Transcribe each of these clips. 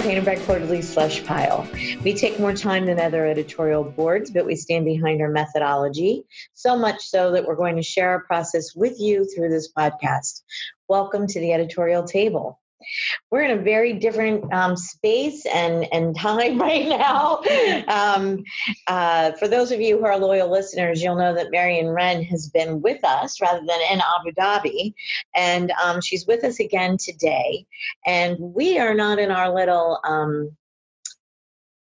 Painted Bride Quarterly Slush Pile. We take more time than other editorial boards, but we stand behind our methodology, so much so that we're going to share our process with you through this podcast. Welcome to the editorial table we're in a very different um, space and, and time right now. Um, uh, for those of you who are loyal listeners, you'll know that Marion Wrenn has been with us rather than in Abu Dhabi. And um, she's with us again today. And we are not in our little um,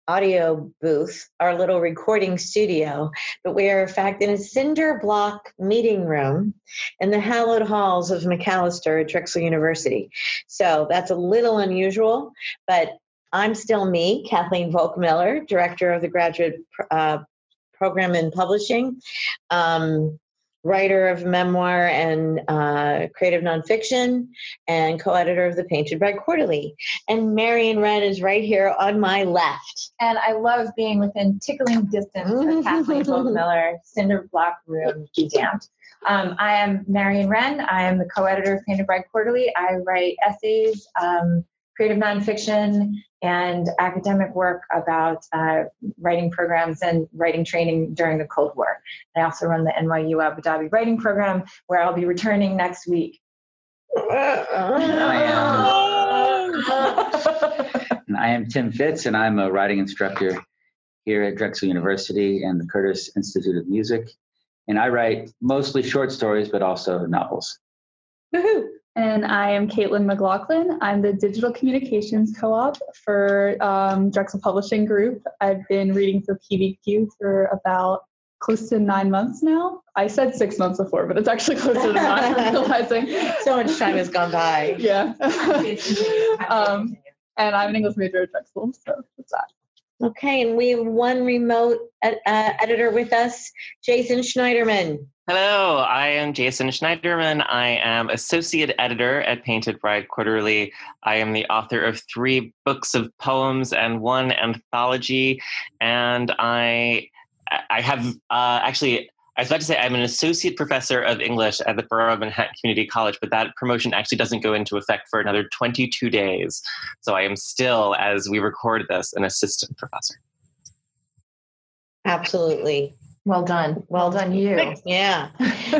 audio booth, our little recording studio, but we are, in fact, in a cinder block meeting room in the hallowed halls of MacAlister at Drexel University. So that's a little unusual, but I'm still me, Kathleen Volk Miller, director of the graduate uh, program in publishing. Um, writer of memoir and uh, creative nonfiction, and co editor of the Painted Bride Quarterly. And Marion Wrenn is right here on my left. And I love being within tickling distance of Kathleen Miller, Cinder Block Room, be damned. Um, I am Marion Wrenn. I am the co editor of Painted Bride Quarterly. I write essays. Um, creative nonfiction and academic work about uh, writing programs and writing training during the Cold War. I also run the NYU Abu Dhabi writing program where I'll be returning next week. I am, I am Tim Fitts, and I'm a writing instructor here at Drexel University and the Curtis Institute of Music. And I write mostly short stories, but also novels. Woohoo! And I am Caitlin McLaughlin. I'm the digital communications co op for um, Drexel Publishing Group. I've been reading for PBQ for about close to nine months now. I said six months before, but it's actually closer to nine. I'm realizing so much time has gone by. Yeah. um, and I'm an English major at Drexel, so that's that. Okay, and we have one remote ed- uh, editor with us, Jason Schneiderman. Hello, I am Jason Schneiderman. I am associate editor at Painted Bride Quarterly. I am the author of three books of poems and one anthology, and I I have uh, actually. I was about to say I'm an associate professor of English at the Borough of Manhattan Community College, but that promotion actually doesn't go into effect for another 22 days. So I am still, as we record this, an assistant professor. Absolutely. Well done. Well done, you. Yeah.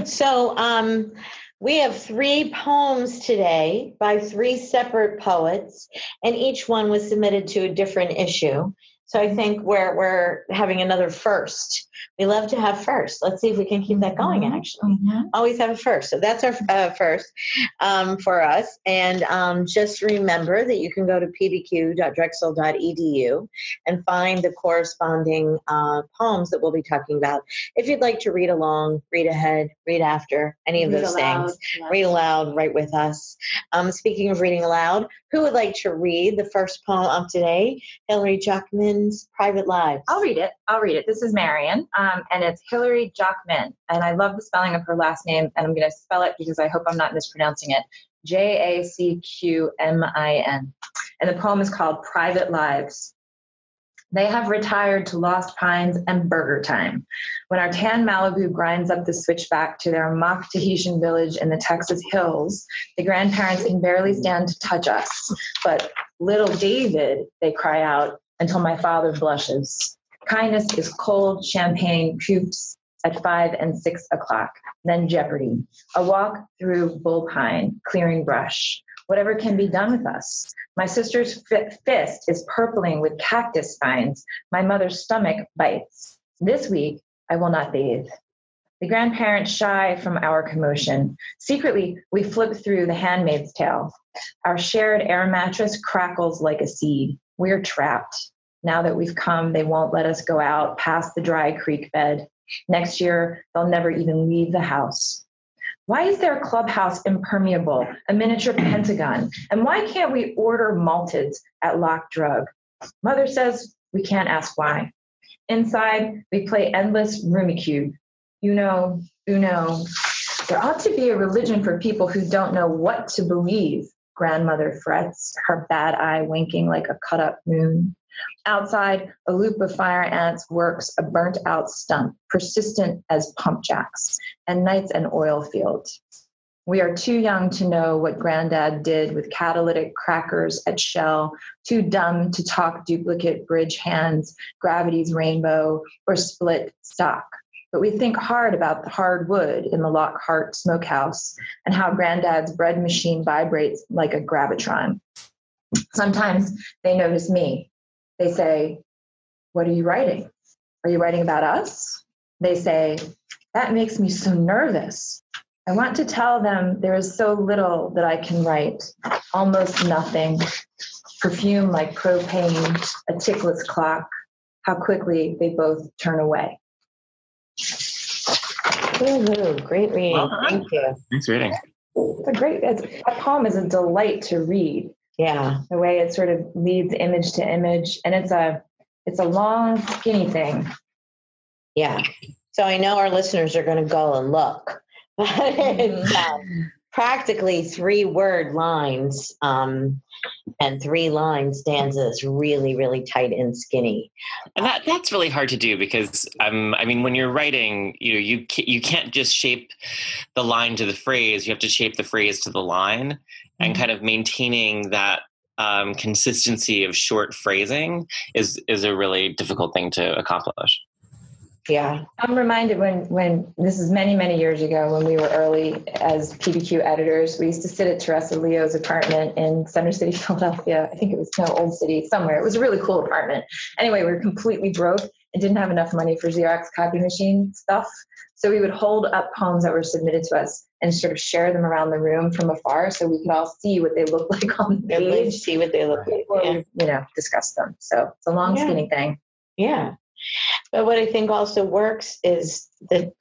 so um, we have three poems today by three separate poets, and each one was submitted to a different issue. So I think we're we're having another first we love to have first. Let's see if we can keep that going, mm-hmm. actually. Mm-hmm. Always have a first. So that's our uh, first um, for us. And um, just remember that you can go to pbq.drexel.edu and find the corresponding uh, poems that we'll be talking about. If you'd like to read along, read ahead, read after, any of read those aloud. things, read aloud, write with us. Um, speaking of reading aloud, who would like to read the first poem of today? Hilary Jacqmin's Private Lives. I'll read it. I'll read it. This is Marion um, and it's Hilary Jacqmin. And I love the spelling of her last name, and I'm going to spell it because I hope I'm not mispronouncing it. J A C Q M I N. And the poem is called Private Lives. They have retired to Lost Pines and Burger Time. When our tan Malibu grinds up the switchback to their mock Tahitian village in the Texas hills, the grandparents can barely stand to touch us. But little David, they cry out until my father blushes. Kindness is cold champagne coops at five and six o'clock. Then Jeopardy, a walk through bullpine, clearing brush. Whatever can be done with us. My sister's fist is purpling with cactus spines. My mother's stomach bites. This week, I will not bathe. The grandparents shy from our commotion. Secretly, we flip through The Handmaid's Tale. Our shared air mattress crackles like a seed. We're trapped. Now that we've come, they won't let us go out past the dry creek bed. Next year, they'll never even leave the house. Why is their clubhouse impermeable, a miniature pentagon? And why can't we order malteds at Lock Drug? Mother says we can't ask why. Inside, we play endless Rummikub. You know, Uno. There ought to be a religion for people who don't know what to believe, grandmother frets, her bad eye winking like a cut up moon. Outside, a loop of fire ants works a burnt out stump, persistent as pump jacks, and nights an oil field. We are too young to know what granddad did with catalytic crackers at Shell, too dumb to talk duplicate bridge hands, gravity's rainbow, or split stock. But we think hard about the hard wood in the Lockhart smokehouse and how granddad's bread machine vibrates like a gravitron. Sometimes they notice me. They say, What are you writing? Are you writing about us? They say, That makes me so nervous. I want to tell them there is so little that I can write, almost nothing. Perfume like propane, a tickless clock, how quickly they both turn away. Ooh, great reading. Well. Thank you. Thanks reading. It's a great, it's, that poem is a delight to read. Yeah. The way it sort of leads image to image, and it's a, it's a long, skinny thing. Yeah. So I know our listeners are going to go and look. it's um, practically three word lines um, and three line stanzas, really, really tight and skinny. And that that's really hard to do because um, I mean, when you're writing, you know, you you can't just shape the line to the phrase. You have to shape the phrase to the line, and kind of maintaining that um, consistency of short phrasing is is a really difficult thing to accomplish. Yeah. I'm reminded when when this is many many years ago when we were early as PBQ editors, we used to sit at Teresa Leo's apartment in Center City, Philadelphia. I think it was no Old City somewhere. It was a really cool apartment. Anyway, we were completely broke and didn't have enough money for Xerox copy machine stuff. So we would hold up poems that were submitted to us and sort of share them around the room from afar so we could all see what they looked like on the page see what they look like. Yeah. we, you know, discuss them. So it's a long Yeah. skinny thing. Yeah. But what I think also works is the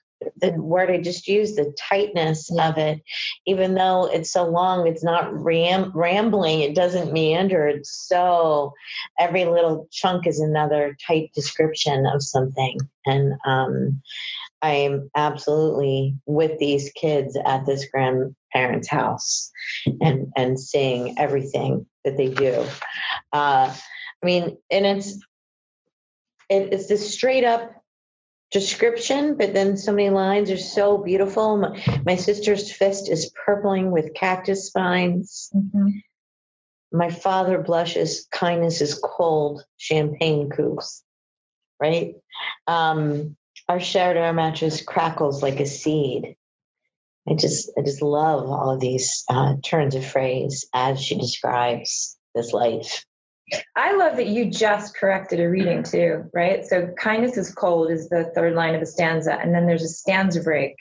the word I just used, the tightness of it. Even though it's so long, it's not ram- rambling. It doesn't meander. It's so every little chunk is another tight description of something. And um, I am absolutely with these kids at this grandparents' house and and seeing everything that they do. Uh, I mean, and it's it, it's this straight up description, but then so many lines are so beautiful. My, my sister's fist is purpling with cactus spines. My father blushes, kindness is cold, champagne coops. Right? Um, our shared air mattress crackles like a seed. I just, I just love all of these uh, turns of phrase as she describes this life. I love that you just corrected a reading too, right? So kindness is cold is the third line of a stanza, and then there's a stanza break,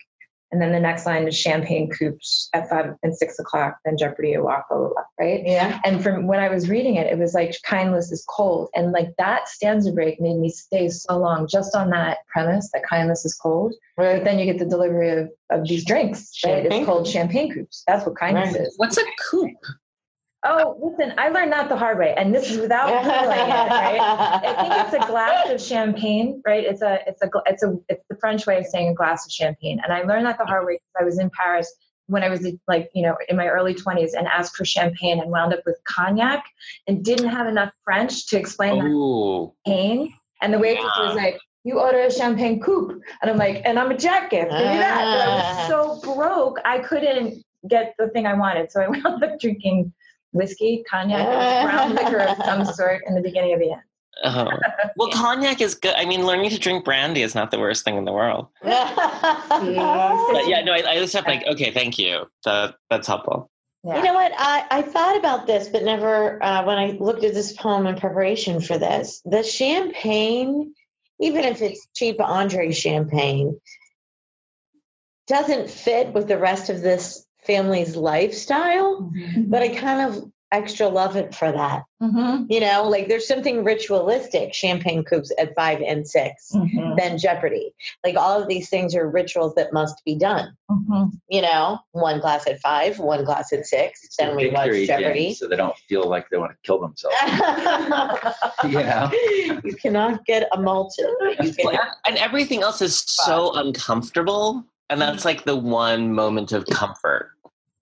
and then the next line is champagne coops at five and six o'clock, then Jeopardy a walk, blah, blah, blah, right? Yeah. And from when I was reading it, it was like kindness is cold, and like that stanza break made me stay so long just on that premise that kindness is cold. But then you get the delivery of, of these drinks, right? It's called champagne coops. That's what kindness Right. is. What's a coop? Oh, listen, I learned that the hard way, and this is without Googling it, right? I think it's a glass of champagne, right? It's a, it's a, it's a, it's the French way of saying a glass of champagne. And I learned that the hard way because I was in Paris when I was like, you know, in my early 20s and asked for champagne and wound up with cognac and didn't have enough French to explain that Ooh, champagne. And the waitress Yeah. was like, you order a champagne coupe. And I'm like, and I'm a jack gift. Give me that. But I was so broke, I couldn't get the thing I wanted. So I wound up drinking whiskey, cognac, and brown liquor of some sort in the beginning of the end. Oh. Well, cognac is good. I mean, learning to drink brandy is not the worst thing in the world. But yeah, no, I, I just have like, okay, thank you. That that's helpful. Yeah. You know what? I, I thought about this, but never uh, when I looked at this poem in preparation for this. The champagne, even if it's cheap Andre champagne, doesn't fit with the rest of this family's lifestyle. But I kind of extra love it for that. Mm-hmm. You know, like there's something ritualistic, champagne coops at five and 6 Mm-hmm. then Jeopardy. Like all of these things are rituals that must be done. Mm-hmm. You know, one glass at five, one glass at six, then we watch Jeopardy. game, so they don't feel like they want to kill themselves. you know, you cannot get a malted. And everything else is so uncomfortable. And that's like the one moment of comfort.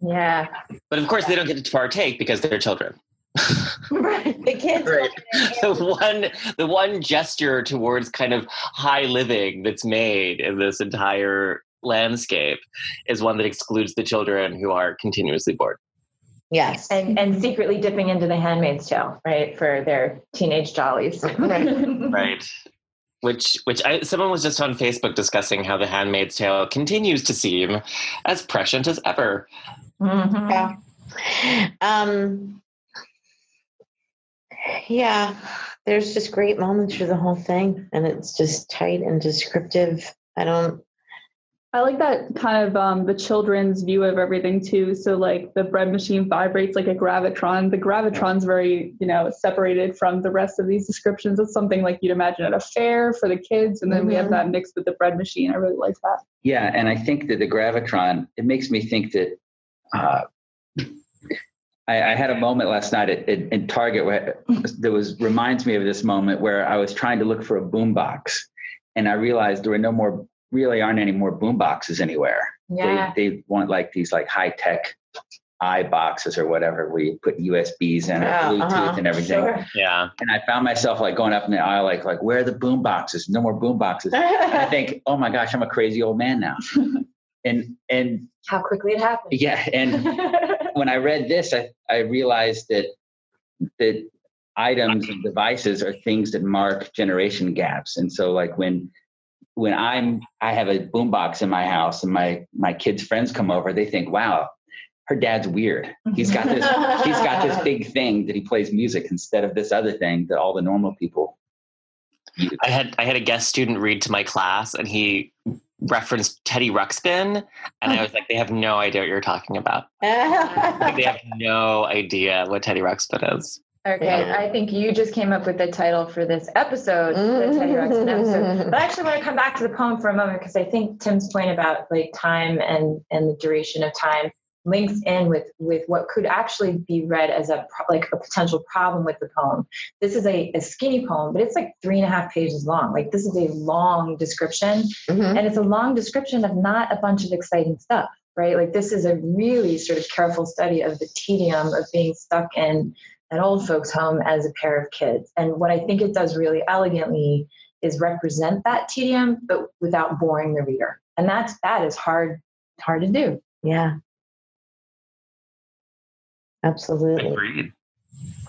Yeah. But of course, they don't get to partake because they're children. the kids. Right. the one, the one gesture towards kind of high living that's made in this entire landscape is one that excludes the children who are continuously bored. Yes. and and secretly dipping into the handmaid's tale right for their teenage jollies Right. Which, which I, someone was just on Facebook discussing how The Handmaid's Tale continues to seem as prescient as ever. Mhm. Yeah. Um, yeah, there's just great moments through the whole thing, and it's just tight and descriptive. I don't. I like that kind of um, the children's view of everything too. So like the bread machine vibrates like a gravitron. The gravitron's very, you know, separated from the rest of these descriptions. It's something like you'd imagine at a fair for the kids, and then we have Mhm. that mixed with the bread machine. I really like that. Yeah, and I think that the gravitron it makes me think that uh, I, I had a moment last night at, at, in Target where that was reminds me of this moment where I was trying to look for a boombox, and I realized there were no more really aren't any more boom boxes anywhere. yeah They, they want like these like high tech i boxes or whatever where you put USBs in or Yeah, Bluetooth uh-huh, and everything. sure. Yeah. And I found myself like going up in the aisle like like where are the boom boxes? No more boom boxes. And I think, oh my gosh, I'm a crazy old man now. and and how quickly it happened yeah, and when I read this, I, I realized that that items and devices are things that mark generation gaps. And so like when when I'm I have a boombox in my house and my my kids' friends come over, they think, wow, her dad's weird. He's got this he's got this big thing that he plays music instead of this other thing that all the normal people use. I had I had a guest student read to my class, and he referenced Teddy Ruxpin, and I was like, they have no idea what you're talking about. Like, they have no idea what Teddy Ruxpin is. Okay, Yeah. I think you just came up with the title for this episode, the Teddy Ruxpin episode. But I actually want to come back to the poem for a moment because I think Tim's point about like time and and the duration of time links in with with what could actually be read as a like a potential problem with the poem. This is a, a skinny poem, but it's like three and a half pages long. Like this is a long description, Mhm. and it's a long description of not a bunch of exciting stuff right like this is a really sort of careful study of the tedium of being stuck in an old folks home as a pair of kids and what i think it does really elegantly is represent that tedium but without boring the reader and that's that is hard hard to do Yeah. Absolutely. Agreed.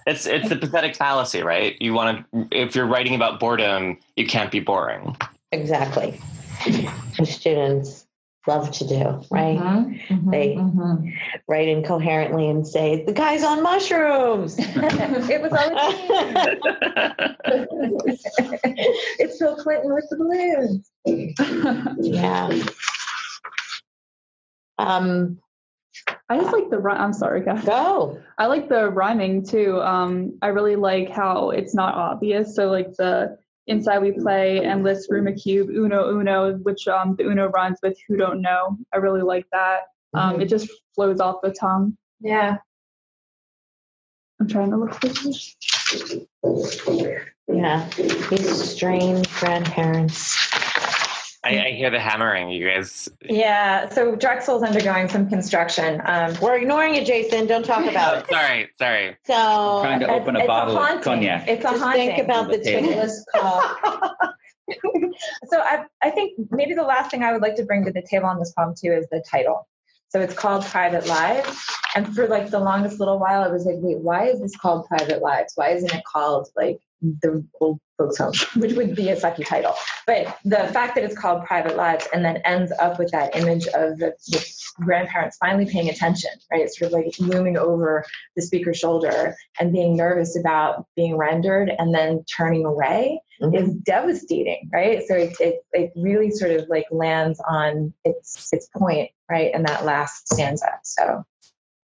It's it's the pathetic fallacy, right? You want to if you're writing about boredom, you can't be boring. Exactly. Students love to do, right? Mhm, mhm, They- mhm. Write incoherently and say, the guy's on mushrooms. it was all it's bill clinton with the balloons yeah. Um, I just like the rhyme. I'm sorry, guys. go. I like the rhyming too. Um, I really like how it's not obvious. So like the inside we play endless Rummikub uno uno, which um the uno rhymes with who don't know. I really like that. Um, it just flows off the tongue. yeah I'm trying to look for this. Yeah. These strange grandparents. I, I hear the hammering, you guys. Yeah, so Drexel's undergoing some construction. Um, We're ignoring it, Jason. Don't talk about Oh, it. sorry, sorry. So trying to open a it's bottle of haunting. cognac. It's a just haunting. think about the On the table. ticklish cough. so I, I think maybe the last thing I would like to bring to the table on this poem too is the title. So it's called Private Lives. And for like the longest little while, I was like, wait, why is this called Private Lives? Why isn't it called like the old folks home, which would be a sucky title? But the fact that it's called Private Lives and then ends up with that image of the, the grandparents finally paying attention, right? It's sort of like looming over the speaker's shoulder and being nervous about being rendered and then turning away Mhm. is devastating, right? So it, it, it really sort of like lands on its its point, right, in that last stanza. So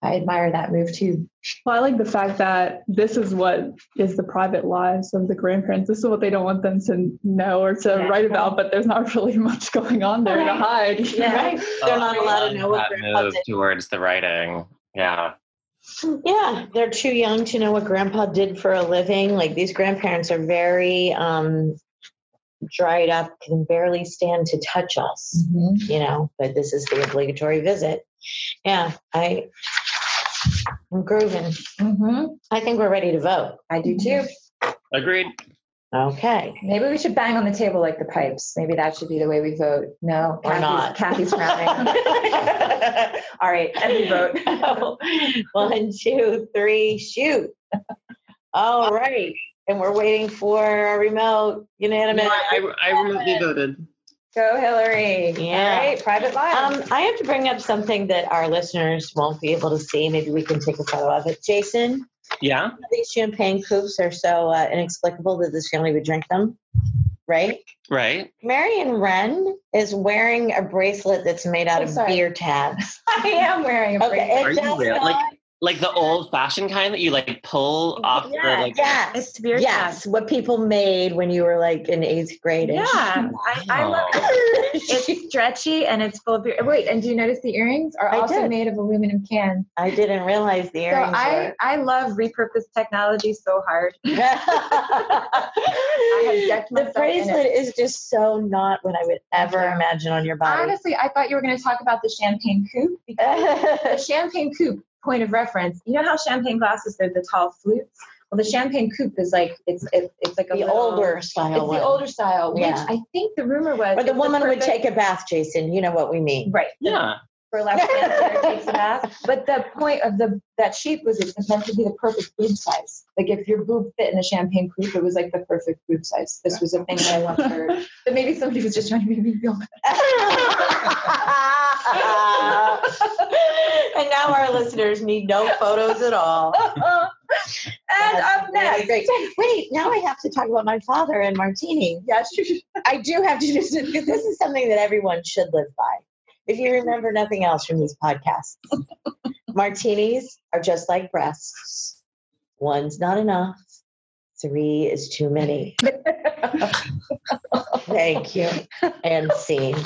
I admire that move too. Well, I like the fact that this is what is the private lives of the grandparents. This is what they don't want them to know or to Yeah. write about, but there's not really much going on there to hide. Yeah. Right? They're not Oh, allowed to know what love grandpa that move did. towards the writing. Yeah. Yeah, they're too young to know what grandpa did for a living. Like these grandparents are very um, dried up, can barely stand to touch us, you know, but this is the obligatory visit. Yeah, I, I'm grooving. Mm-hmm. I think we're ready to vote. I do too. Agreed. Okay. Maybe we should bang on the table like the pipes. Maybe that should be the way we vote. No, Or Kathy's, not. Kathy's frowning. All right, every vote. One, two, three, shoot. All right. And we're waiting for a remote unanimous. No, I, I, I remotely voted. Go Hilary. Yeah. All right, private live. Um, I have to bring up something that our listeners won't be able to see. Maybe we can take a photo of it. Jason, Yeah. these champagne coupes are so uh, inexplicable that this family would drink them, right? Right. Marion Wrenn is wearing a bracelet that's made out Oh, of sorry. beer tabs. I am wearing a Okay, bracelet. it Are you does really? not- Like- Like the old fashioned kind that you like pull mm-hmm. off the Yeah, like yes, It's beer yes, what people made when you were like in eighth grade. Yeah, I, I love it. It's stretchy and it's full of beer. Wait, and do you notice the earrings are I also did. made of aluminum cans? I didn't realize the earrings So earrings I, I love repurposed technology so hard. I have the myself in it. bracelet is just so not what I would ever Yeah. imagine on your body. Honestly, I thought you were going to talk about the champagne coupe because the champagne coupe point of reference. You know how champagne glasses they're the tall flutes. Well, the champagne coupe is like it's it, it's like a the little, older It's style the older style, which Yeah. I think the rumor was. Or the it's woman would take a bath, Jason. You know what we mean. right. the Yeah. burlesque dancer takes a bath. But the point of the that sheet was it's meant to be the perfect boob size. Like if your boob fit in a champagne coupe, it was like the perfect boob size. This was a thing that I once heard. But maybe somebody was just trying to make me feel and now our listeners need no photos at all. and That's up really next. great. Wait, now I have to talk about my father and martini. Yes, I do have to do this because this is something that everyone should live by. If you remember nothing else from these podcasts, martinis are just like breasts. One's not enough. Three is too many. Thank you. And scene.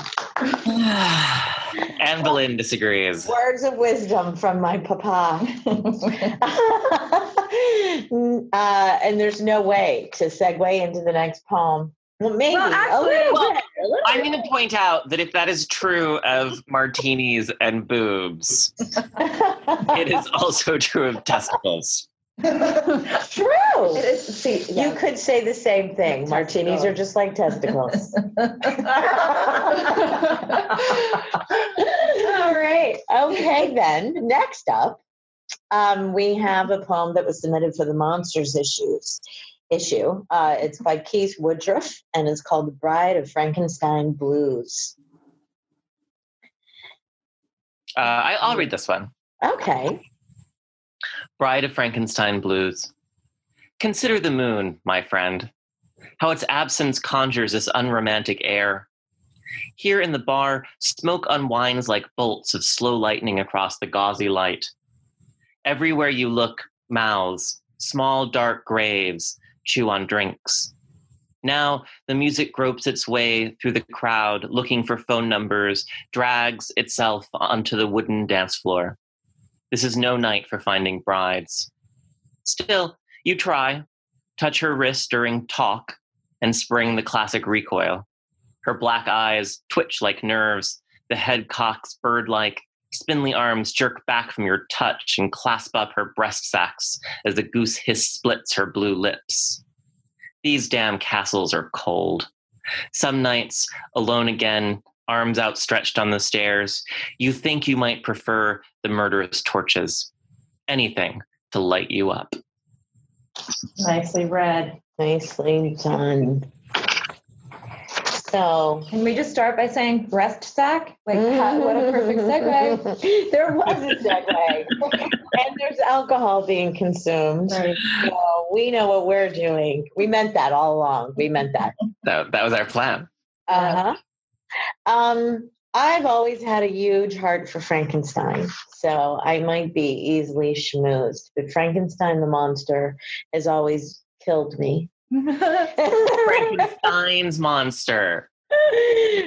Anne Boleyn disagrees. Words of wisdom from my papa. uh, and there's no way to segue into the next poem. Well, maybe Well, a actually, little well, bit. I'm going to point out that if that is true of martinis and boobs, it is also true of testicles. True. It is, see, You could say the same thing. Martinis are just like testicles. Okay, then. Next up, um, we have a poem that was submitted for the Monsters issues issue. Uh, it's by Keith Woodruff and it's called The Bride of Frankenstein Blues. Uh, I, I'll read this one. Okay. Bride of Frankenstein Blues. Consider the moon, my friend, how its absence conjures this unromantic air. Here in the bar, smoke unwinds like bolts of slow lightning across the gauzy light. Everywhere you look, mouths, small dark graves, chew on drinks. Now, the music gropes its way through the crowd, looking for phone numbers, drags itself onto the wooden dance floor. This is no night for finding brides. Still, you try, touch her wrist during talk, and spring the classic recoil. Her black eyes twitch like nerves, the head cocks bird like, spindly arms jerk back from your touch and clasp up her breast sacs as the goose hiss splits her blue lips. These damn castles are cold. Some nights, alone again, arms outstretched on the stairs, you think you might prefer the murderous torches. Anything to light you up. Nicely read. Nicely done. So, Can we just start by saying breast sack? Like, how, what a perfect segue. there was a segue. and there's alcohol being consumed. Right. So we know what we're doing. We meant that all along. We meant that. That, that was our plan. Uh huh. Um, I've always had a huge heart for Frankenstein, so I might be easily schmoozed. But Frankenstein the monster has always killed me. Frankenstein's monster.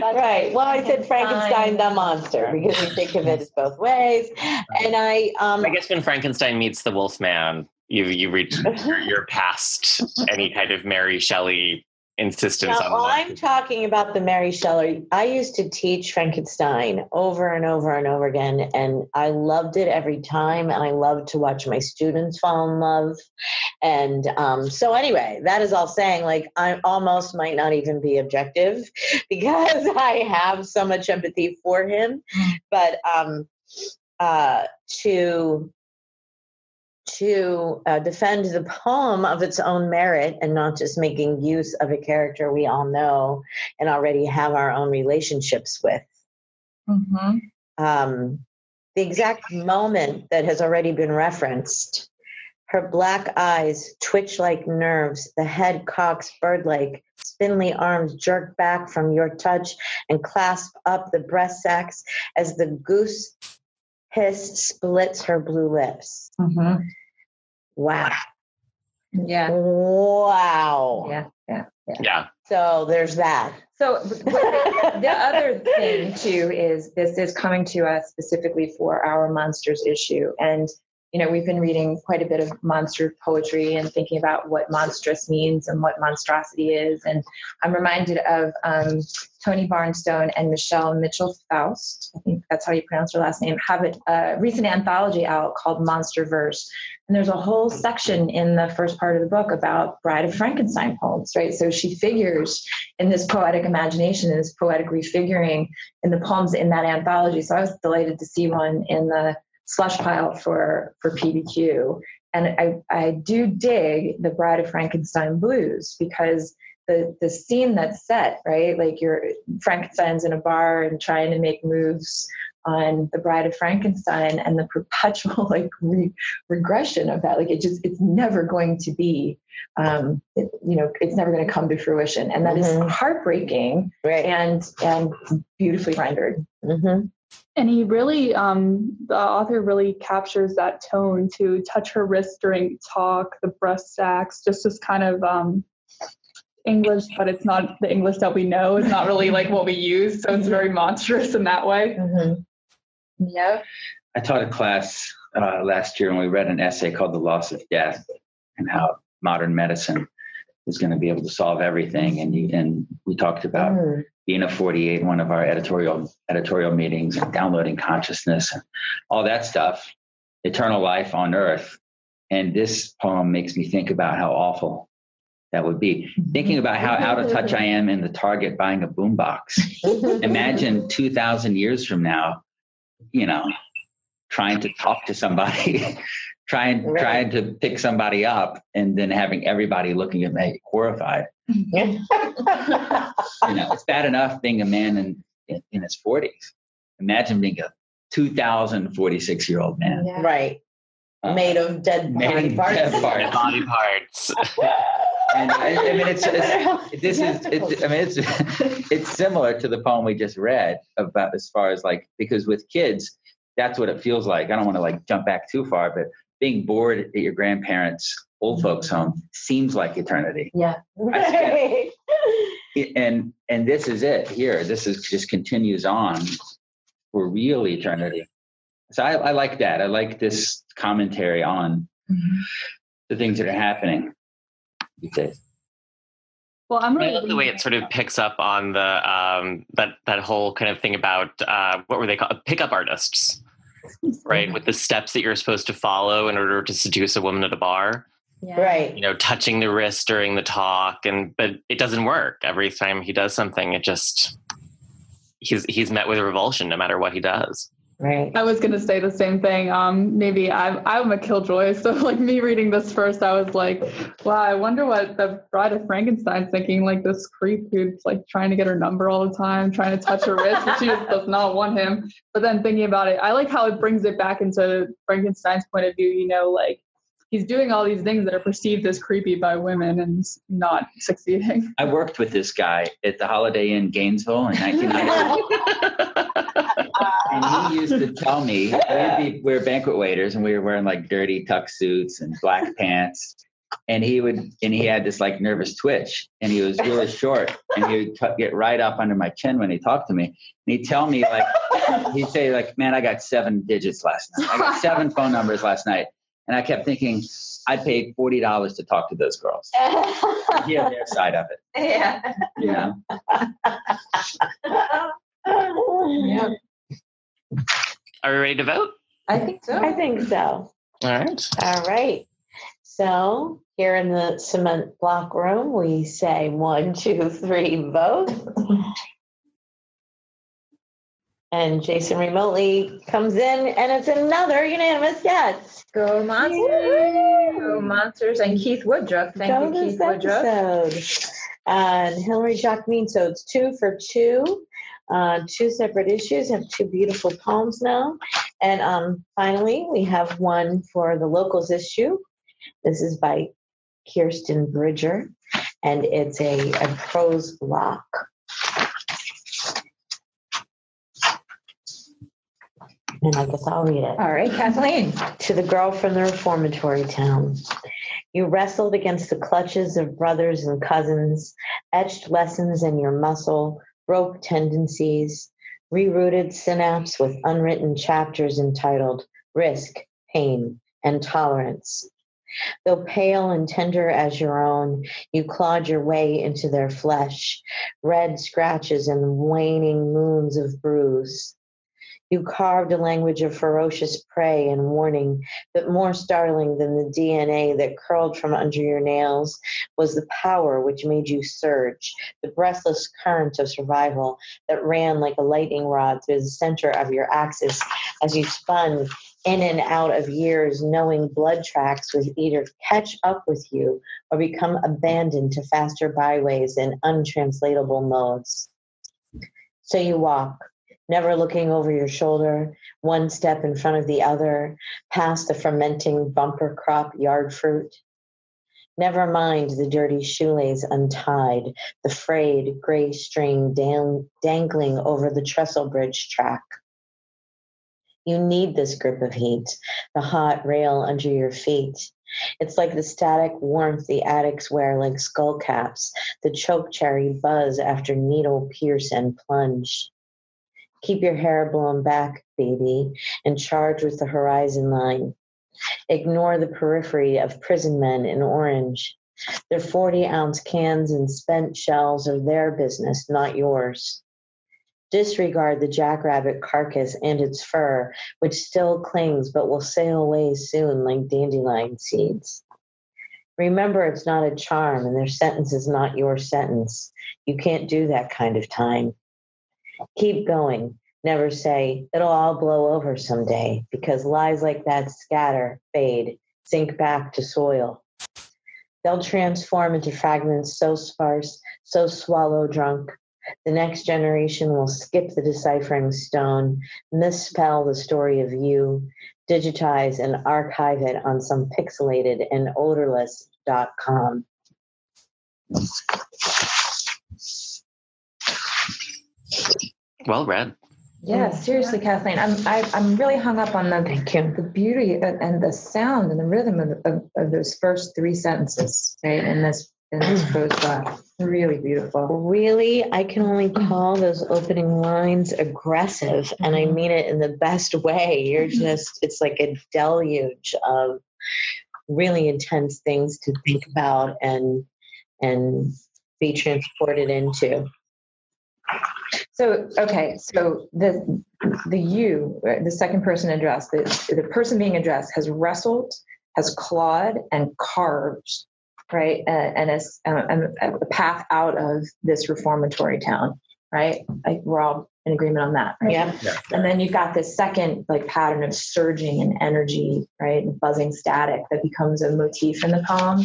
right. Well, I said Frankenstein the monster because you think of it as both ways. And I um I guess when Frankenstein meets the Wolfman, you you reach you're, you're past any kind of Mary Shelley insistence Now, on one. I'm talking about the Mary Shelley. I used to teach Frankenstein over and over and over again, and I loved it every time. And I loved to watch my students fall in love. And um, so, anyway, that is all saying like I almost might not even be objective because I have so much empathy for him. But um, uh, to to uh, defend the poem of its own merit and not just making use of a character we all know and already have our own relationships with. Mhm. Um, the exact moment that has already been referenced, her black eyes twitch like nerves, the head cocks bird like, spindly arms jerk back from your touch and clasp up the breast sacs as the goose hiss splits her blue lips. Mm-hmm. Wow. Yeah. Wow. Yeah. Yeah. yeah. So there's that. So the, the other thing too is this is coming to us specifically for our monsters issue, and you know we've been reading quite a bit of monster poetry and thinking about what monstrous means and what monstrosity is, and I'm reminded of um, Tony Barnstone and Michelle Mitchell Foust. I think that's how you pronounce her last name. Have a, recent anthology out called Monster Verse, and there's a whole section in the first part of the book about Bride of Frankenstein poems, right? So she figures in this poetic imagination, in this poetic refiguring in the poems in that anthology. So I was delighted to see one in the slush pile for for PBQ. And I, I do dig the Bride of Frankenstein blues because the the scene that's set, right? Like you're Frankenstein's in a bar and trying to make moves on the Bride of Frankenstein and the perpetual like re- regression of that. Like it just it's never going to be um, it, you know, it's never going to come to fruition, and that is Mhm. heartbreaking Right. and and beautifully rendered. hmm And he really, um, the author really captures that tone to touch her wrist during talk, the breast sacks, just this kind of um, English, but it's not the English that we know. It's not really like what we use. So it's very monstrous in that way. hmm Yeah. I taught a class uh, last year and we read an essay called The Loss of Death and how modern medicine is going to be able to solve everything. And, you, and we talked about Mm. Being a 48 one of our editorial editorial meetings and downloading consciousness and all that stuff, eternal life on earth. And this poem makes me think about how awful that would be. Thinking about how out of touch I am in the Target buying a boombox. Imagine 2,000 years from now, you know, trying to talk to somebody, trying Right. trying to pick somebody up, and then having everybody looking at me horrified. You know, it's bad enough being a man in in, in his 40s. Imagine being a 2,046 year old man. Yeah. right. Uh, Made of dead made body of parts. dead parts. Body parts. And I, I mean, it's, it's this is it's, I mean it's it's similar to the poem we just read about as far as like because with kids that's what it feels like. I don't want to like jump back too far, but being bored at your grandparents' old folks' home seems like eternity. Yeah. Right. And and this is it here. This is just continues on for real eternity. So I, I like that. I like this commentary on the things that are happening these days. Well, I'm I really love the way it sort of picks up on the um, that that whole kind of thing about uh, what were they called pickup artists, right? With the steps that you're supposed to follow in order to seduce a woman at a bar. Yeah. Right. You know, touching the wrist during the talk, and but it doesn't work every time he does something. It just he's he's met with revulsion no matter what he does. Right. I was gonna say the same thing. Um, maybe I'm I'm a killjoy, so like me reading this first, I was like, wow, I wonder what the Bride of Frankenstein's thinking. Like this creep who's like trying to get her number all the time, trying to touch her wrist, but she just does not want him. But then thinking about it, I like how it brings it back into Frankenstein's point of view. You know, like he's doing all these things that are perceived as creepy by women and not succeeding. I worked with this guy at the Holiday Inn Gainesville in 1990. and he used to tell me be, we were banquet waiters and we were wearing like dirty tuck suits and black pants. And he would, and he had this like nervous twitch, and he was really short, and he would t- get right up under my chin when he talked to me. And he'd tell me like, he'd say like, "Man, I got seven digits last night. I got seven phone numbers last night." And I kept thinking, I'd pay forty dollars to talk to those girls, hear their side of it. Yeah. You know? Yeah. Are we ready to vote? I think so. I think so. All right. All right. So here in the cement block room, we say one, two, three, vote. And Jason remotely comes in, and it's another unanimous yes. Go monsters. Go monsters. And Keith Woodruff. Thank Go you, Keith Woodruff. And Hilary Jacqmin. So it's two for two. Uh, two separate issues have two beautiful poems now. And um, finally, we have one for the locals issue. This is by Kirsten Bridger, and it's a, a prose block. And I guess I'll read it. All right, Kathleen. To the girl from the reformatory town. You wrestled against the clutches of brothers and cousins, etched lessons in your muscle, broke tendencies, rerouted synapse with unwritten chapters entitled Risk, Pain, and Tolerance. Though pale and tender as your own, you clawed your way into their flesh, red scratches and waning moons of bruise. You carved a language of ferocious prey and warning, but more startling than the DNA that curled from under your nails was the power which made you surge, the breathless current of survival that ran like a lightning rod through the center of your axis as you spun in and out of years, knowing blood tracks would either catch up with you or become abandoned to faster byways and untranslatable modes. So you walk, never looking over your shoulder, one step in front of the other, past the fermenting bumper crop yard fruit. Never mind the dirty shoelace untied, the frayed gray string dang- dangling over the trestle bridge track. You need this grip of heat, the hot rail under your feet. It's like the static warmth the addicts wear like skull caps, the choke cherry buzz after needle pierce and plunge. Keep your hair blown back, baby, and charge with the horizon line. Ignore the periphery of prison men in orange. Their 40 ounce cans and spent shells are their business, not yours. Disregard the jackrabbit carcass and its fur, which still clings but will sail away soon like dandelion seeds. Remember, it's not a charm, and their sentence is not your sentence. You can't do that kind of time. Keep going. Never say, it'll all blow over someday, because lies like that scatter, fade, sink back to soil. They'll transform into fragments so sparse, so swallow drunk. The next generation will skip the deciphering stone, misspell the story of you, digitize and archive it on some pixelated and odorless.com. Well read. Yeah, mm. seriously, Kathleen. I'm I, I'm really hung up on the Thank you. the beauty and, and the sound and the rhythm of, of, of those first three sentences, right? In this in this mm. prose book, really beautiful. Really, I can only call those opening lines aggressive, and I mm-hmm. mean it in the best way. You're mm-hmm. just, it's like a deluge of really intense things to think about and and be transported into. So okay, so the the you, the second person addressed, the the person being addressed has wrestled, has clawed and carved, right, and, and is a, a path out of this reformatory town, right? Like we're all in agreement on that, right? Yeah. And then you've got this second like pattern of surging and energy, right? And buzzing static that becomes a motif in the poem.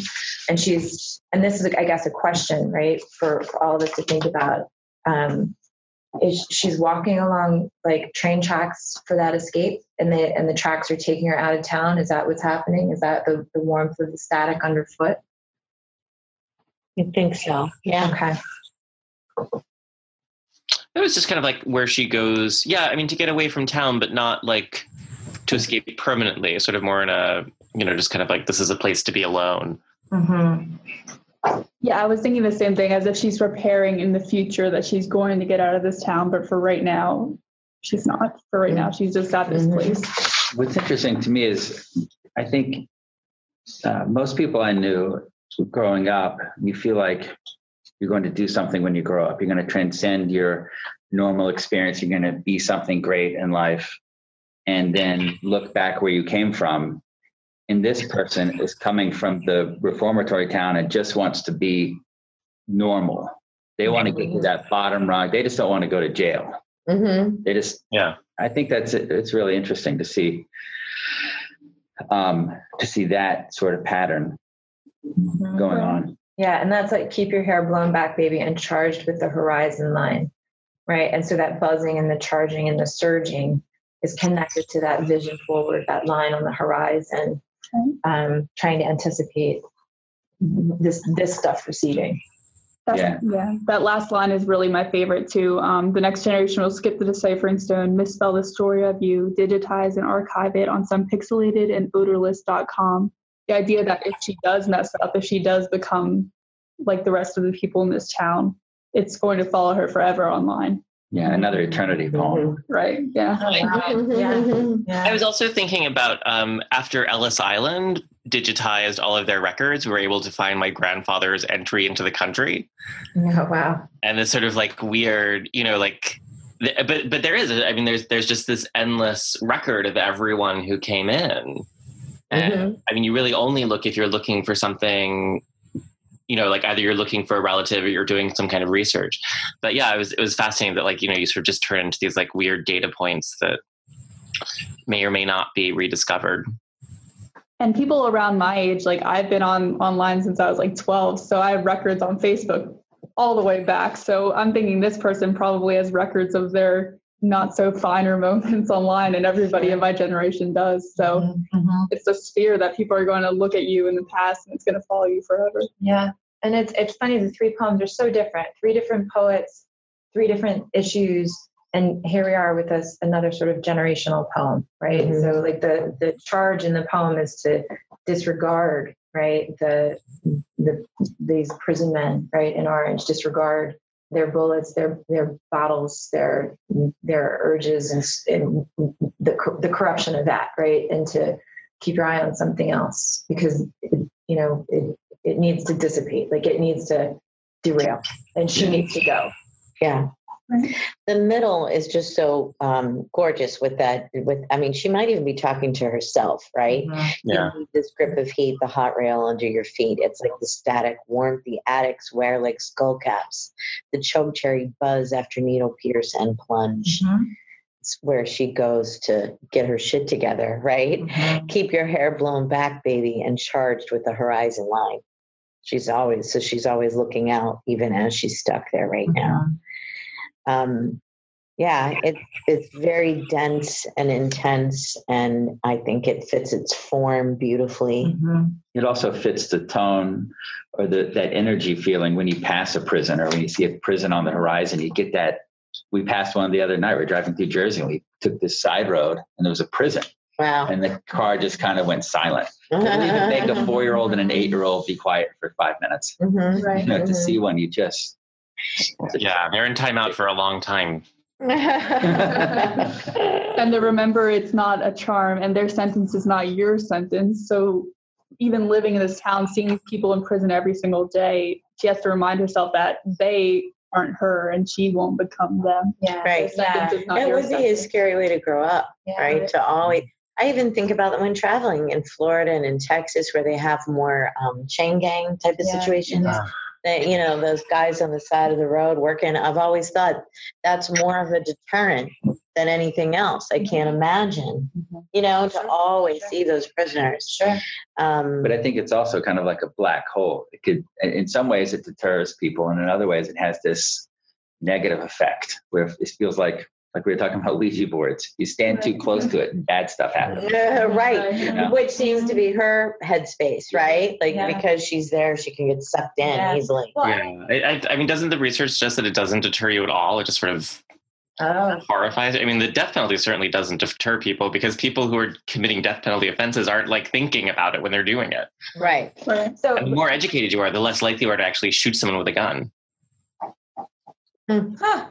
And she's, and this is, I guess, a question, right, for, for all of us to think about. Um, is she's walking along like train tracks for that escape and the and the tracks are taking her out of town. Is that what's happening? Is that the, the warmth of the static underfoot? I think so. Yeah. Okay. It was just kind of like where she goes. Yeah, I mean, to get away from town, but not like to escape permanently. Sort of more in a, you know, just kind of like this is a place to be alone. Mm-hmm. Yeah, I was thinking the same thing as if she's preparing in the future that she's going to get out of this town, but for right now, she's not. For right now, she's just at this place. What's interesting to me is I think uh, most people I knew growing up, you feel like you're going to do something when you grow up. You're going to transcend your normal experience. You're going to be something great in life, and then look back where you came from. And this person is coming from the reformatory town and just wants to be normal. They want to get to that bottom rung. They just don't want to go to jail. Mm-hmm. They just Yeah. I think that's it's really interesting to see um, to see that sort of pattern Mhm. going on. Yeah, and that's like keep your hair blown back, baby, and charged with the horizon line, right? And so that buzzing and the charging and the surging is connected to that vision forward, that line on the horizon, um, trying to anticipate this this stuff receding. Yeah. yeah. That last line is really my favorite too. Um, the next generation will skip the deciphering stone, misspell the story of you, digitize and archive it on some pixelated and odorless.com. The idea that if she does mess up, if she does become like the rest of the people in this town, it's going to follow her forever online. Yeah, another eternity poem. Right. Yeah. Mm-hmm. Yeah. I was also thinking about um, after Ellis Island digitized all of their records, we were able to find my grandfather's entry into the country. Oh, wow. and this sort of like weird, you know, like, but but there is, I mean, there's there's just this endless record of everyone who came in, and I mean, you really only look if you're looking for something, you know, like either you're looking for a relative or you're doing some kind of research. But yeah, it was it was fascinating that like you know you sort of just turn into these like weird data points that may or may not be rediscovered. And people around my age, like I've been on online since I was like 12. So I have records on Facebook all the way back. So I'm thinking this person probably has records of their not so finer moments online, and everybody in my generation does. So Mhm. it's a sphere that people are going to look at you in the past and it's going to follow you forever. Yeah. And it's it's funny, the three poems are so different. Three different poets, three different issues. And here we are with this another sort of generational poem, right? Mhm. So like the the charge in the poem is to disregard, right, the the these prison men, right, in orange, disregard their bullets, their their bottles their their urges and, and the the corruption of that, right? And to keep your eye on something else because you know it, it needs to dissipate like it needs to derail and she needs to go Yeah. Right. The middle is just so um, gorgeous with that. With I mean, she might even be talking to herself, right? Mm-hmm. Yeah. You need this grip of heat, the hot rail under your feet. It's like the static warmth the attics wear like skull caps. The choke cherry buzz after needle pierce and plunge. Mm-hmm. It's where she goes to get her shit together, right? Mm-hmm. Keep your hair blown back, baby, and charged with the horizon line. She's always so she's always looking out, even as she's stuck there right now. Um, yeah, it's it's very dense and intense, and I think it fits its form beautifully. It also fits the tone or the that energy feeling when you pass a prison or when you see a prison on the horizon. You get that. We passed one the other night. We are driving through Jersey and we took this side road and there was a prison Wow. and the car just kind of went silent. It would even make a four year old and an eight year old be quiet for five minutes. Mhm. Right. You know, to Mhm. see one, you just Yeah, they're in timeout for a long time. And to remember it's not a charm and their sentence is not your sentence. So even living in this town, seeing these people in prison every single day, she has to remind herself that they aren't her and she won't become them. yeah Right. Their sentence is not It would be a scary way to grow up, Yeah. right? To always. I even think about that when traveling in Florida and in Texas, where they have more um, chain gang type of Yeah. situations. Yeah. That you know, those guys on the side of the road working. I've always thought that's more of a deterrent than anything else. I can't imagine, Mhm. you know, to Sure. always Sure. see those prisoners. sure Um, but I think it's also kind of like a black hole. It could, in some ways, it deters people, and in other ways, it has this negative effect where it feels like, like we were talking about Ouija boards. You stand too close to it, and bad stuff happens. Yeah, right. Yeah. Which seems to be her headspace, right? Like Yeah. because she's there, she can get sucked in Yeah. easily. well, Yeah, I, I, I mean, doesn't the research suggest that it doesn't deter you at all? It just sort of oh horrifies. I mean, the death penalty certainly doesn't deter people because people who are committing death penalty offenses aren't like thinking about it when they're doing it. Right. Right. so And the more educated you are, the less likely you are to actually shoot someone with a gun. Hmm. Huh.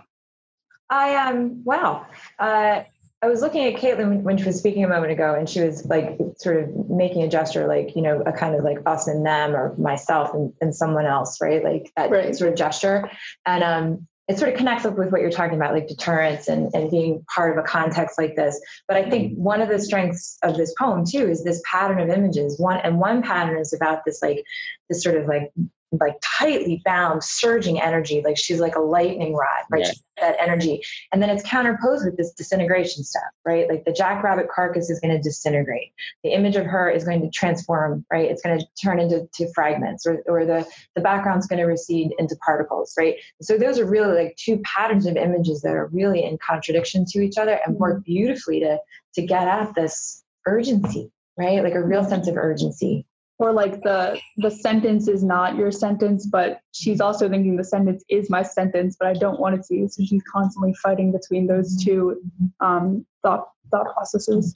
I um wow. Uh, I was looking at Caitlin when she was speaking a moment ago, and she was like sort of making a gesture, like you know, a kind of like us and them, or myself and, and someone else, right? Like that Right. sort of gesture, and um, it sort of connects up with what you're talking about, like deterrence and and being part of a context like this. But I think one of the strengths of this poem too is this pattern of images. One and one pattern is about this like this sort of like like tightly bound surging energy. Like she's like a lightning rod right? Yeah. That energy. And then it's counterposed with this disintegration stuff right? Like the jackrabbit carcass is going to disintegrate. The image of her is going to transform right? It's going to turn into to fragments or, or the the background's going to recede into particles right? So those are really like two patterns of images that are really in contradiction to each other and work mm-hmm. beautifully to to get at this urgency right? Like a real sense of urgency or like the the sentence is not your sentence but she's also thinking the sentence is my sentence but i don't want it to use, so she's constantly fighting between those two um, thought thought processes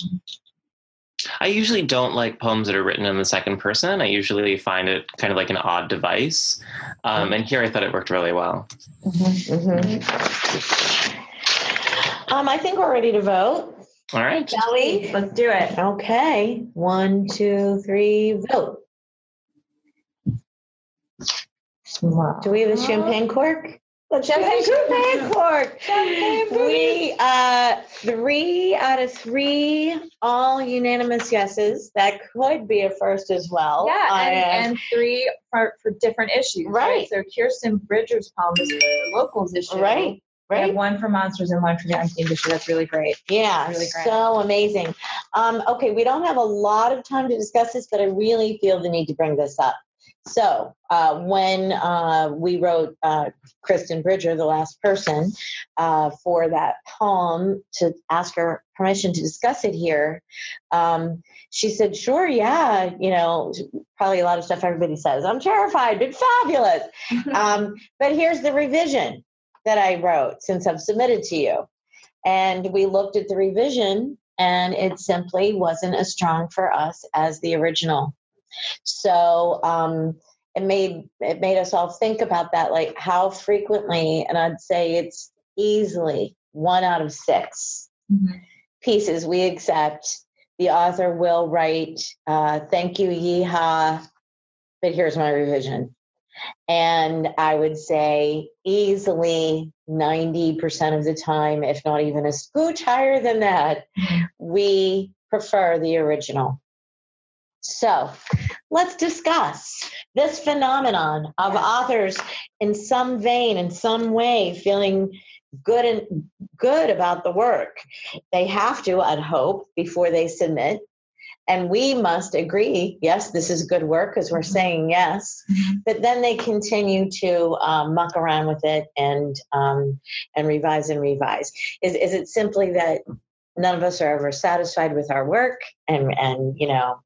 I usually don't like poems that are written in the second person. I usually find it kind of like an odd device. Um, and here I thought it worked really well. Mhm. Um, I think we're ready to vote. All right. Shall we? let's do it Okay. One, two, three, vote. Do we have a champagne cork? Champagne champagne cork. Champagne We uh three out of three, all unanimous yeses. That could be a first as well. Yeah, I, uh, and, and three for, for different issues. Right. So Kirsten Bridger's poem is the locals issue. right, We have one for monsters and one for the unthemed issue. That's really great. Yeah, Really great. so amazing. Um, okay, we don't have a lot of time to discuss this, but I really feel the need to bring this up. So, uh, when uh, we wrote uh, Kristen Bridger, the last person, uh, for that poem to ask her permission to discuss it here, um, she said, Sure, yeah, you know, probably a lot of stuff everybody says. I'm terrified, but fabulous. um, but here's the revision that I wrote since I've submitted to you. And we looked at the revision, and it simply wasn't as strong for us as the original. So um, it made it made us all think about that, like how frequently, and I'd say it's easily one out of 6 pieces we accept. The author will write, uh, "Thank you, yeehaw," but here's my revision. And I would say easily 90% of the time, if not even a scooch higher than that, mm-hmm. we prefer the original. So let's discuss this phenomenon of authors in some vein, in some way, feeling good and good about the work. They have to, I'd hope, before they submit. And we must agree, yes, this is good work because we're saying yes. But then they continue to um, muck around with it and um, and revise and revise. Is is it simply that none of us are ever satisfied with our work and and you know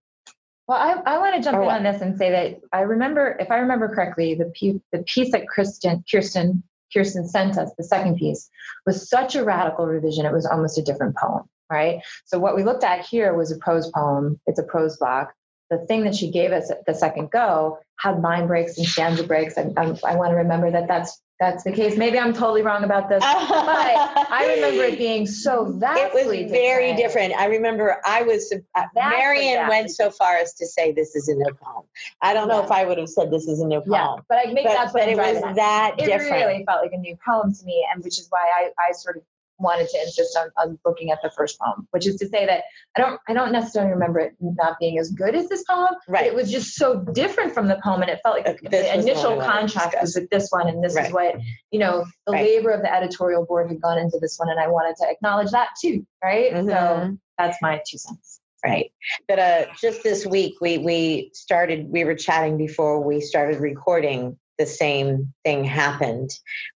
Well, I, I want to jump in what? on this and say that I remember, if I remember correctly, the piece, the piece that Kristen, Kirsten, Kirsten sent us, the second piece, was such a radical revision. It was almost a different poem, right? So what we looked at here was a prose poem. It's a prose block. The thing that she gave us at the second go had line breaks and stanza breaks, and um, I want to remember that that's that's the case. Maybe I'm totally wrong about this, but I remember it being so vastly. it was very different. I remember I was uh, Marion went so far as to say this is a new poem. I don't know Yeah. if I would have said this is a new Yeah, but I maybe but, that's what but it was that it different. really felt like a new poem to me and which is why I, I sort of wanted to insist on, on looking at the first poem which is to say that i don't i don't necessarily remember it not being as good as this poem Right. it was just so different from the poem and it felt like Uh, the, this was the initial one I wanted to contrast discuss. was with this one and this Right. is what you know the Right. labor of the editorial board had gone into this one and i wanted to acknowledge that too right so Mhm. that's my two cents Right. But uh, just this week, we we started. We were chatting before we started recording. The same thing happened,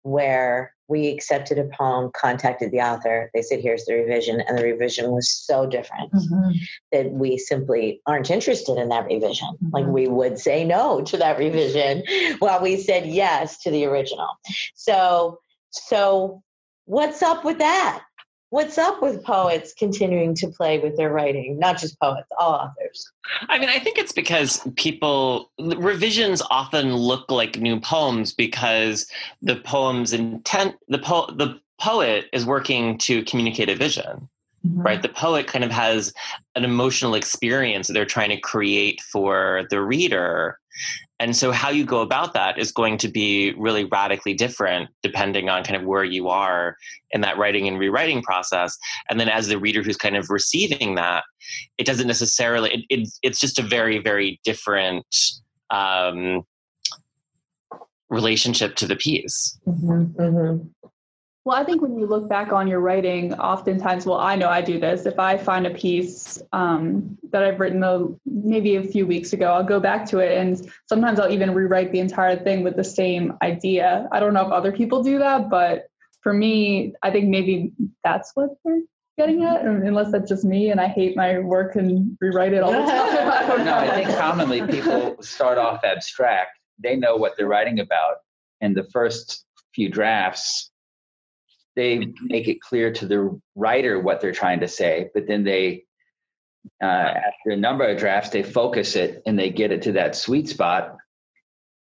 where we accepted a poem, contacted the author. They said, "Here's the revision," and the revision was so different that we simply aren't interested in that revision. Like Mhm. we would say no to that revision, while we said yes to the original. So, so what's up with that? What's up with poets continuing to play with their writing? Not just poets, all authors. I mean, I think it's because people revisions often look like new poems because the poem's intent, the po- the poet is working to communicate a vision. Mhm. right? The poet kind of has an emotional experience that they're trying to create for the reader. And so, how you go about that is going to be really radically different depending on kind of where you are in that writing and rewriting process. And then, as the reader who's kind of receiving that, it doesn't necessarily, it, it, it's just a very, very different um, relationship to the piece. Mhm, mhm. Well, I think when you look back on your writing, oftentimes, well, I know I do this. If I find a piece um, that I've written a, maybe a few weeks ago, I'll go back to it, and sometimes I'll even rewrite the entire thing with the same idea. I don't know if other people do that, but for me, I think maybe that's what they're getting at, unless that's just me and I hate my work and rewrite it all the time. I don't No, I think commonly people start off abstract. They know what they're writing about, and the first few drafts, they make it clear to the writer what they're trying to say. But then they, uh, after a number of drafts, they focus it and they get it to that sweet spot.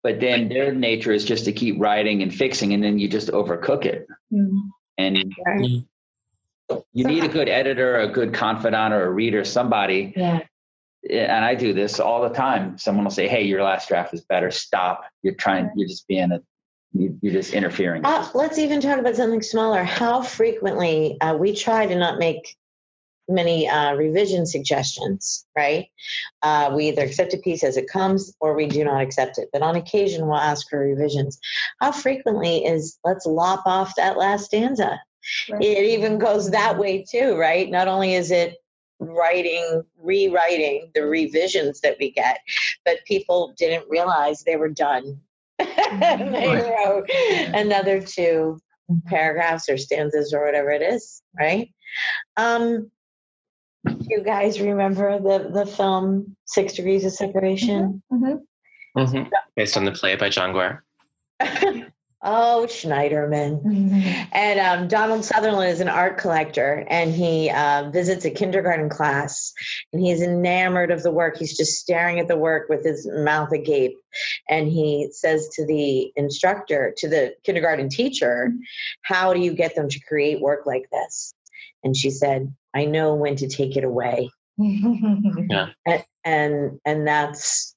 But then their nature is just to keep writing and fixing, and then you just overcook it. Mm. And Right. you need a good editor, a good confidant, or a reader, somebody Yeah. and I do this all the time. Someone will say, "Hey, your last draft is better. Stop. You're trying. You're just being a. you- You're just interfering." Uh, let's even talk about something smaller. How frequently uh, we try to not make many uh, revision suggestions, right? Uh, we either accept a piece as it comes or we do not accept it. But on occasion, we'll ask for revisions. How frequently is let's lop off that last stanza? Right. It even goes that way too, right? Not only is it writing, rewriting the revisions that we get, but people didn't realize they were done. And they wrote another two paragraphs or stanzas or whatever it is, right? Um, you guys remember the the film Six Degrees of Separation? Mm-hmm. Mm-hmm. Based on the play by John Guare. oh, Schneiderman. And um, Donald Sutherland is an art collector, and he uh, visits a kindergarten class, and he's enamored of the work. He's just staring at the work with his mouth agape, and he says to the instructor, to the kindergarten teacher, "How do you get them to create work like this?" And she said, "I know when to take it away." and and, and that's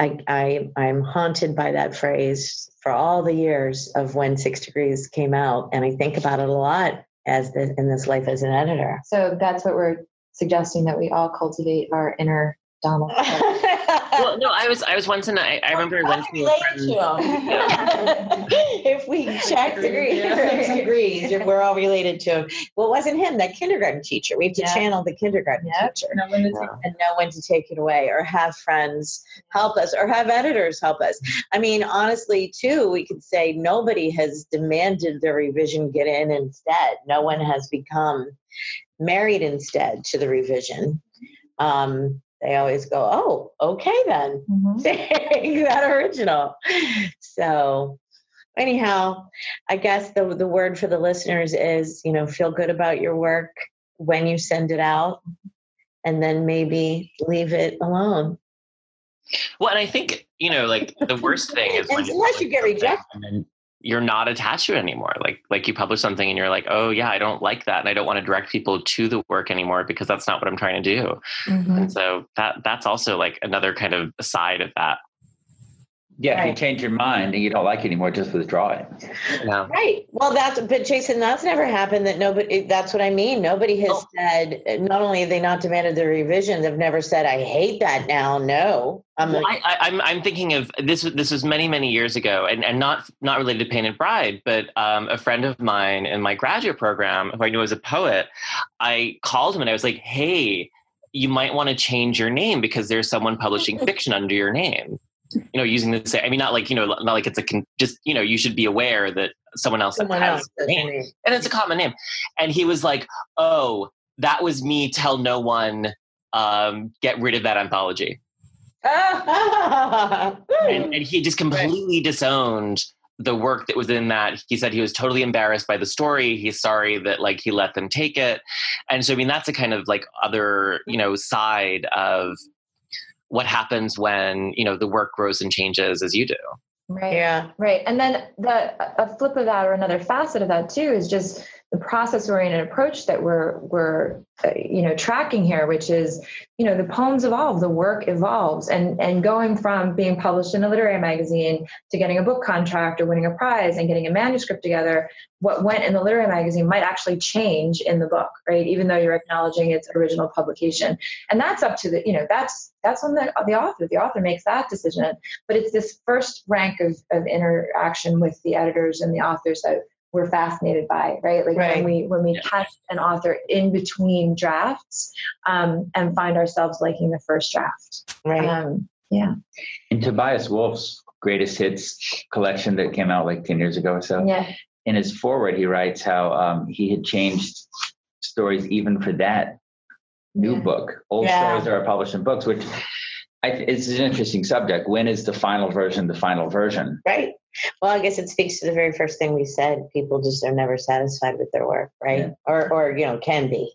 I, I I'm haunted by that phrase for all the years of when Six Degrees came out, and I think about it a lot as the, in this life as an editor. so that's what we're suggesting that we all cultivate our inner Donald. Well, no, I was I was once in I, I remember I went to a Relate friend's to 'em. if we check degrees, six degrees, if we're all related to him. Well, it wasn't him, that kindergarten teacher. We have to Yeah. channel the kindergarten Yep. teacher. No, when it's- and know when to take it away or have friends help us or have editors help us. I mean, honestly, too, we could say nobody has demanded the revision get in instead. No one has become married instead to the revision. Um, they always go, oh, okay then. Mhm. Take that original. So anyhow, I guess the the word for the listeners is, you know, feel good about your work when you send it out and then maybe leave it alone. Well, and I think you know, like the worst thing is when Unless you get rejected. and then you're not attached to it anymore. Like like you publish something and you're like, oh yeah, I don't like that, and I don't want to direct people to the work anymore because that's not what I'm trying to do. Mhm. And so that that's also like another kind of side of that. Yeah, if you change your mind and you don't like it anymore, just withdraw it. Yeah. Right. Well, that's but Jason, that's never happened. That nobody. That's what I mean. Nobody has Oh. said. Not only have they not demanded the revision, they've never said, "I hate that now." No, I'm Well, like, I, I, I'm I'm thinking of this. This was many many years ago, and, and not not related to Painted Bride, but um, a friend of mine in my graduate program, who I knew was a poet, I called him and I was like, "Hey, you might want to change your name because there's someone publishing fiction under your name." You know, using the same. I mean, not like you know, not like it's a con- just you know, you should be aware that someone else someone has else. does name, and it's a common name. And he was like, "Oh, that was me. Tell no one. Um, get rid of that anthology." and, and he just completely disowned the work that was in that he said he was totally embarrassed by the story he's sorry that like he let them take it and so i mean that's a kind of like other you know side of what happens when you know the work grows and changes as you do Right. yeah. Right. And then the a flip of that or another facet of that too is just the process oriented approach that we're we're uh, you know tracking here which is you know the poems evolve the work evolves and and going from being published in a literary magazine to getting a book contract or winning a prize and getting a manuscript together what went in the literary magazine might actually change in the book right? Even though you're acknowledging its original publication. And that's up to the you know that's that's on the, the author. The author makes that decision. But it's this first rank of, of interaction with the editors and the authors that we're fascinated by, right? Like right. when we when we yeah. catch an author in between drafts um, and find ourselves liking the first draft. Right. Um, yeah. In Tobias Wolff's greatest hits collection that came out like 10 years ago or so. Yeah. In his foreword, he writes how um, he had changed stories even for that new yeah. book. Old yeah. stories are published in books, which I, it's an interesting subject. When is the final version the final version? Right. Well, I guess it speaks to the very first thing we said. People just are never satisfied with their work, right? Yeah. Or, or you know, can be.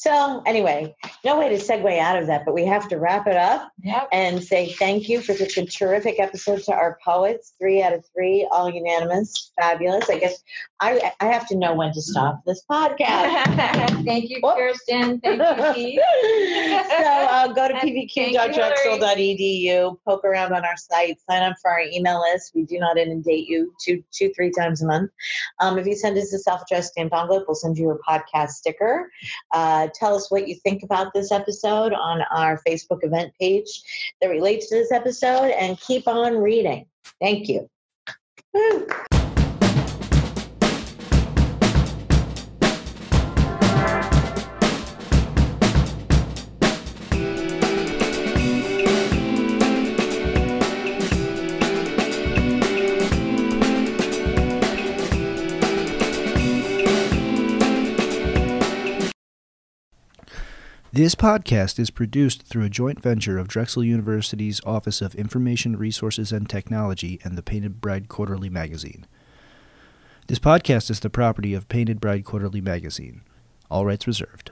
So, anyway, no way to segue out of that, but we have to wrap it up yep. and say thank you for such a terrific episode to our poets. Three out of three, all unanimous, fabulous. I guess I, I have to know when to stop this podcast. thank you, Kirsten. Thank you, Keith. so, uh, go to pbq.drexel.edu, poke around on our site, sign up for our email list. We do not inundate you two, two three times a month. Um, if you send us a self addressed stamped envelope, we'll send you a podcast sticker. Uh, tell us what you think about this episode on our Facebook event page that relates to this episode and keep on reading. Thank you. Woo. This podcast is produced through a joint venture of Drexel University's Office of Information Resources and Technology and the Painted Bride Quarterly magazine. This podcast is the property of Painted Bride Quarterly magazine. All rights reserved.